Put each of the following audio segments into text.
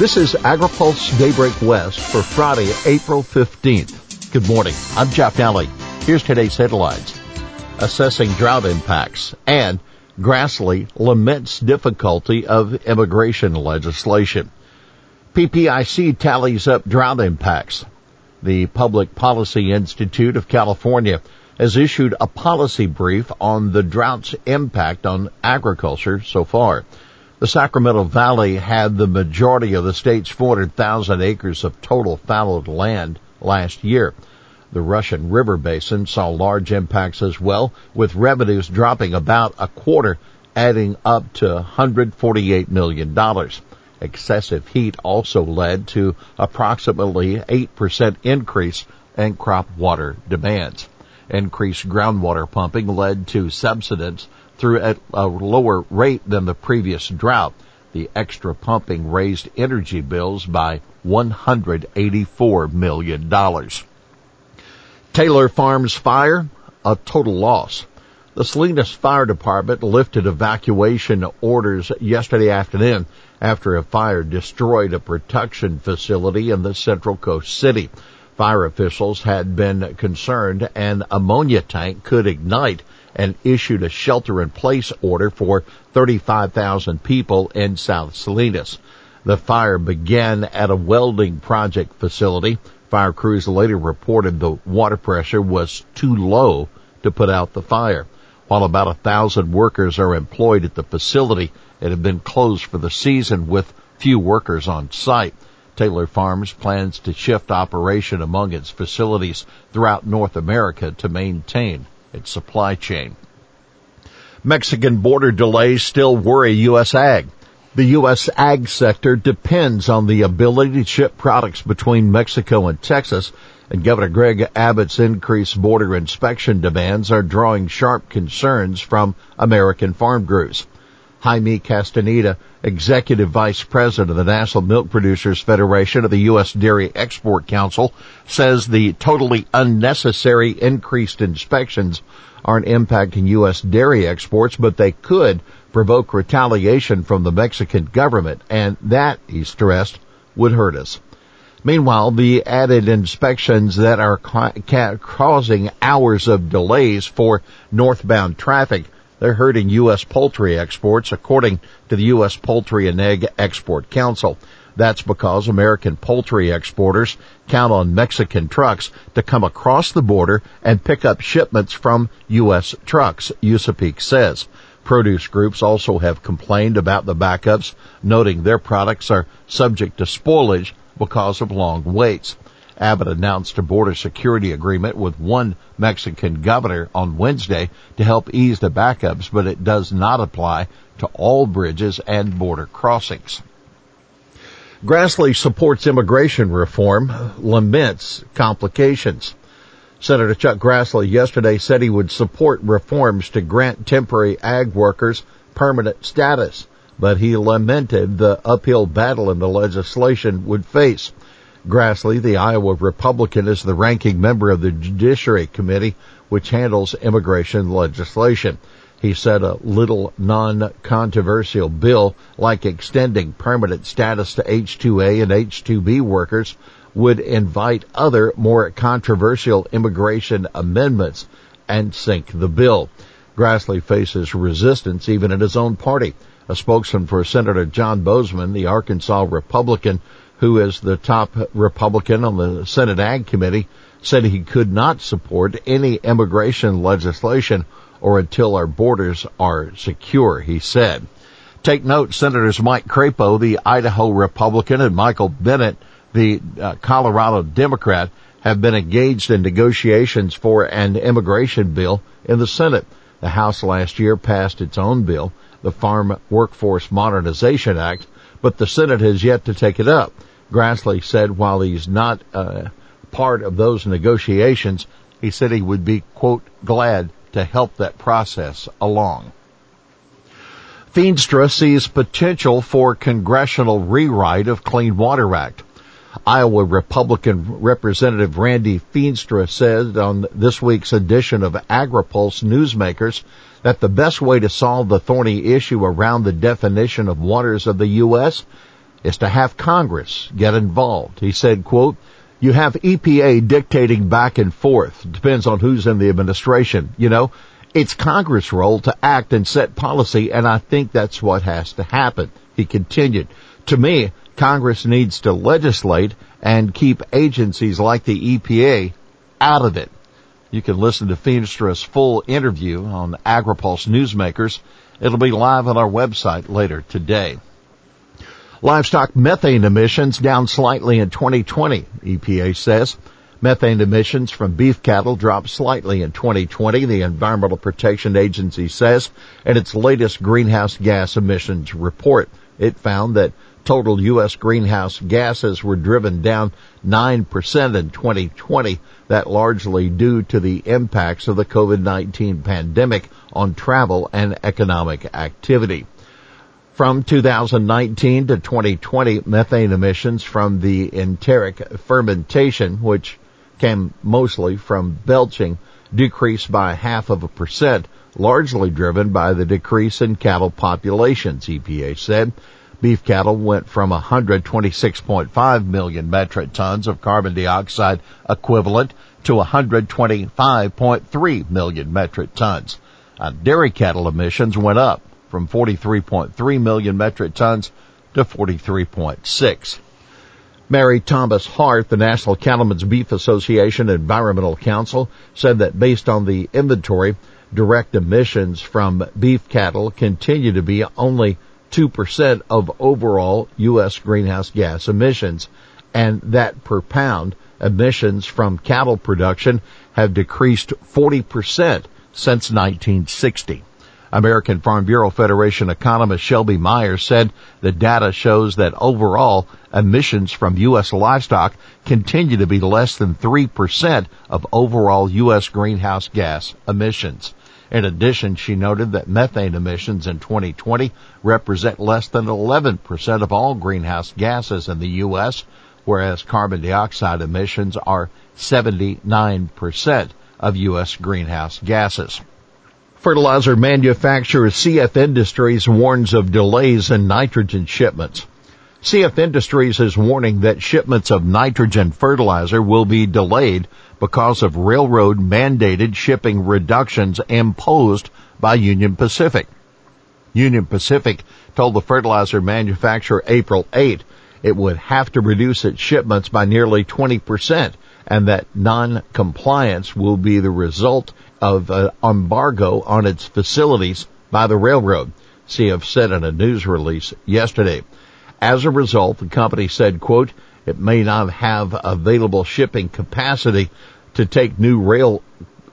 This is AgriPulse Daybreak West for Friday, April 15th. Good morning. I'm Jeff Nalley. Here's today's headlines. Assessing drought impacts and Grassley laments difficulty of immigration legislation. PPIC tallies up drought impacts. The Public Policy Institute of California has issued a policy brief on the drought's impact on agriculture so far. The Sacramento Valley had the majority of the state's 400,000 acres of total fallowed land last year. The Russian River Basin saw large impacts as well, with revenues dropping about a quarter, adding up to $148 million. Excessive heat also led to approximately 8% increase in crop water demands. Increased groundwater pumping led to subsidence through at a lower rate than the previous drought. The extra pumping raised energy bills by $184 million. Taylor Farms fire, a total loss. The Salinas Fire Department lifted evacuation orders yesterday afternoon after a fire destroyed a production facility in the Central Coast city. Fire officials had been concerned an ammonia tank could ignite and issued a shelter in place order for 35,000 people in South Salinas. The fire began at a welding project facility. Fire crews later reported the water pressure was too low to put out the fire. While about a thousand workers are employed at the facility, it had been closed for the season with few workers on site. Taylor Farms plans to shift operation among its facilities throughout North America to maintain its supply chain. Mexican border delays still worry U.S. ag. The U.S. ag sector depends on the ability to ship products between Mexico and Texas, and Governor Greg Abbott's increased border inspection demands are drawing sharp concerns from American farm groups. Jaime Castaneda, Executive Vice President of the National Milk Producers Federation of the U.S. Dairy Export Council, says the totally unnecessary increased inspections aren't impacting U.S. dairy exports, but they could provoke retaliation from the Mexican government, and that, he stressed, would hurt us. Meanwhile, the added inspections that are ca- causing hours of delays for northbound traffic they're hurting U.S. poultry exports, according to the U.S. Poultry and Egg Export Council. That's because American poultry exporters count on Mexican trucks to come across the border and pick up shipments from U.S. trucks, USAPEEC says. Produce groups also have complained about the backups, noting their products are subject to spoilage because of long waits. Abbott announced a border security agreement with one Mexican governor on Wednesday to help ease the backups, but it does not apply to all bridges and border crossings. Grassley supports immigration reform, laments complications. Senator Chuck Grassley yesterday said he would support reforms to grant temporary ag workers permanent status, but he lamented the uphill battle in the legislation would face. Grassley, the Iowa Republican, is the ranking member of the Judiciary Committee, which handles immigration legislation. He said a little non-controversial bill like extending permanent status to H-2A and H-2B workers would invite other more controversial immigration amendments and sink the bill. Grassley faces resistance even in his own party. A spokesman for Senator John Boozman, the Arkansas Republican, who is the top Republican on the Senate Ag Committee, said he could not support any immigration legislation or until our borders are secure, he said. Take note, Senators Mike Crapo, the Idaho Republican, and Michael Bennet, the uh, Colorado Democrat, have been engaged in negotiations for an immigration bill in the Senate. The House last year passed its own bill, the Farm Workforce Modernization Act, but the Senate has yet to take it up. Grassley said while he's not uh, part of those negotiations, he said he would be, quote, glad to help that process along. Feenstra sees potential for congressional rewrite of Clean Water Act. Iowa Republican Representative Randy Feenstra said on this week's edition of AgriPulse Newsmakers that the best way to solve the thorny issue around the definition of waters of the U.S is to have Congress get involved. He said, quote, you have EPA dictating back and forth. Depends on who's in the administration. You know, it's Congress' role to act and set policy, and I think that's what has to happen. He continued. To me, Congress needs to legislate and keep agencies like the EPA out of it. You can listen to Feenstra's full interview on AgriPulse Newsmakers. It'll be live on our website later today. Livestock methane emissions down slightly in 2020, EPA says. Methane emissions from beef cattle dropped slightly in 2020, the Environmental Protection Agency says in its latest greenhouse gas emissions report. It found that total U.S. greenhouse gases were driven down 9% in 2020, that largely due to the impacts of the COVID-19 pandemic on travel and economic activity. From 2019 to 2020, methane emissions from the enteric fermentation, which came mostly from belching, decreased by half of a percent, largely driven by the decrease in cattle populations, EPA said. Beef cattle went from 126.5 million metric tons of carbon dioxide equivalent to 125.3 million metric tons. Uh, dairy cattle emissions went up from 43.3 million metric tons to 43.6. Mary Thomas Hart, the National Cattlemen's Beef Association Environmental Council, said that based on the inventory, direct emissions from beef cattle continue to be only 2% of overall U.S. greenhouse gas emissions, and that per pound, emissions from cattle production have decreased 40% since 1960. American Farm Bureau Federation economist Shelby Myers said the data shows that overall emissions from U.S. livestock continue to be less than 3% of overall U.S. greenhouse gas emissions. In addition, she noted that methane emissions in 2020 represent less than 11% of all greenhouse gases in the U.S., whereas carbon dioxide emissions are 79% of U.S. greenhouse gases. Fertilizer manufacturer CF Industries warns of delays in nitrogen shipments. CF Industries is warning that shipments of nitrogen fertilizer will be delayed because of railroad mandated shipping reductions imposed by Union Pacific. Union Pacific told the fertilizer manufacturer April 8 it would have to reduce its shipments by nearly 20% and that non-compliance will be the result of an embargo on its facilities by the railroad, CF said in a news release yesterday. As a result, the company said, quote, it may not have available shipping capacity to take new rail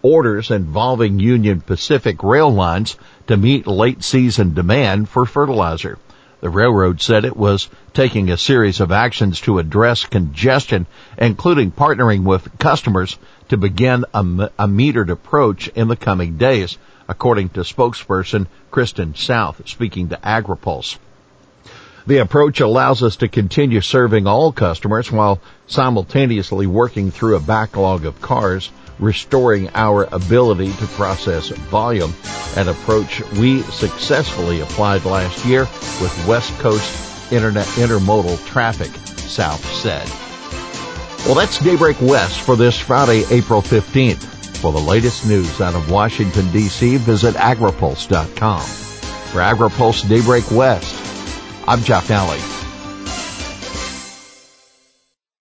orders involving Union Pacific rail lines to meet late season demand for fertilizer. The railroad said it was taking a series of actions to address congestion, including partnering with customers to begin a, metered approach in the coming days, according to spokesperson Kristen South, speaking to AgriPulse. The approach allows us to continue serving all customers while simultaneously working through a backlog of cars restoring our ability to process volume, an approach we successfully applied last year with West Coast internet intermodal traffic, South said. Well, that's Daybreak West for this Friday, April 15th. For the latest news out of Washington, D.C., visit agripulse.com. For AgriPulse Daybreak West, I'm Jeff Nalley.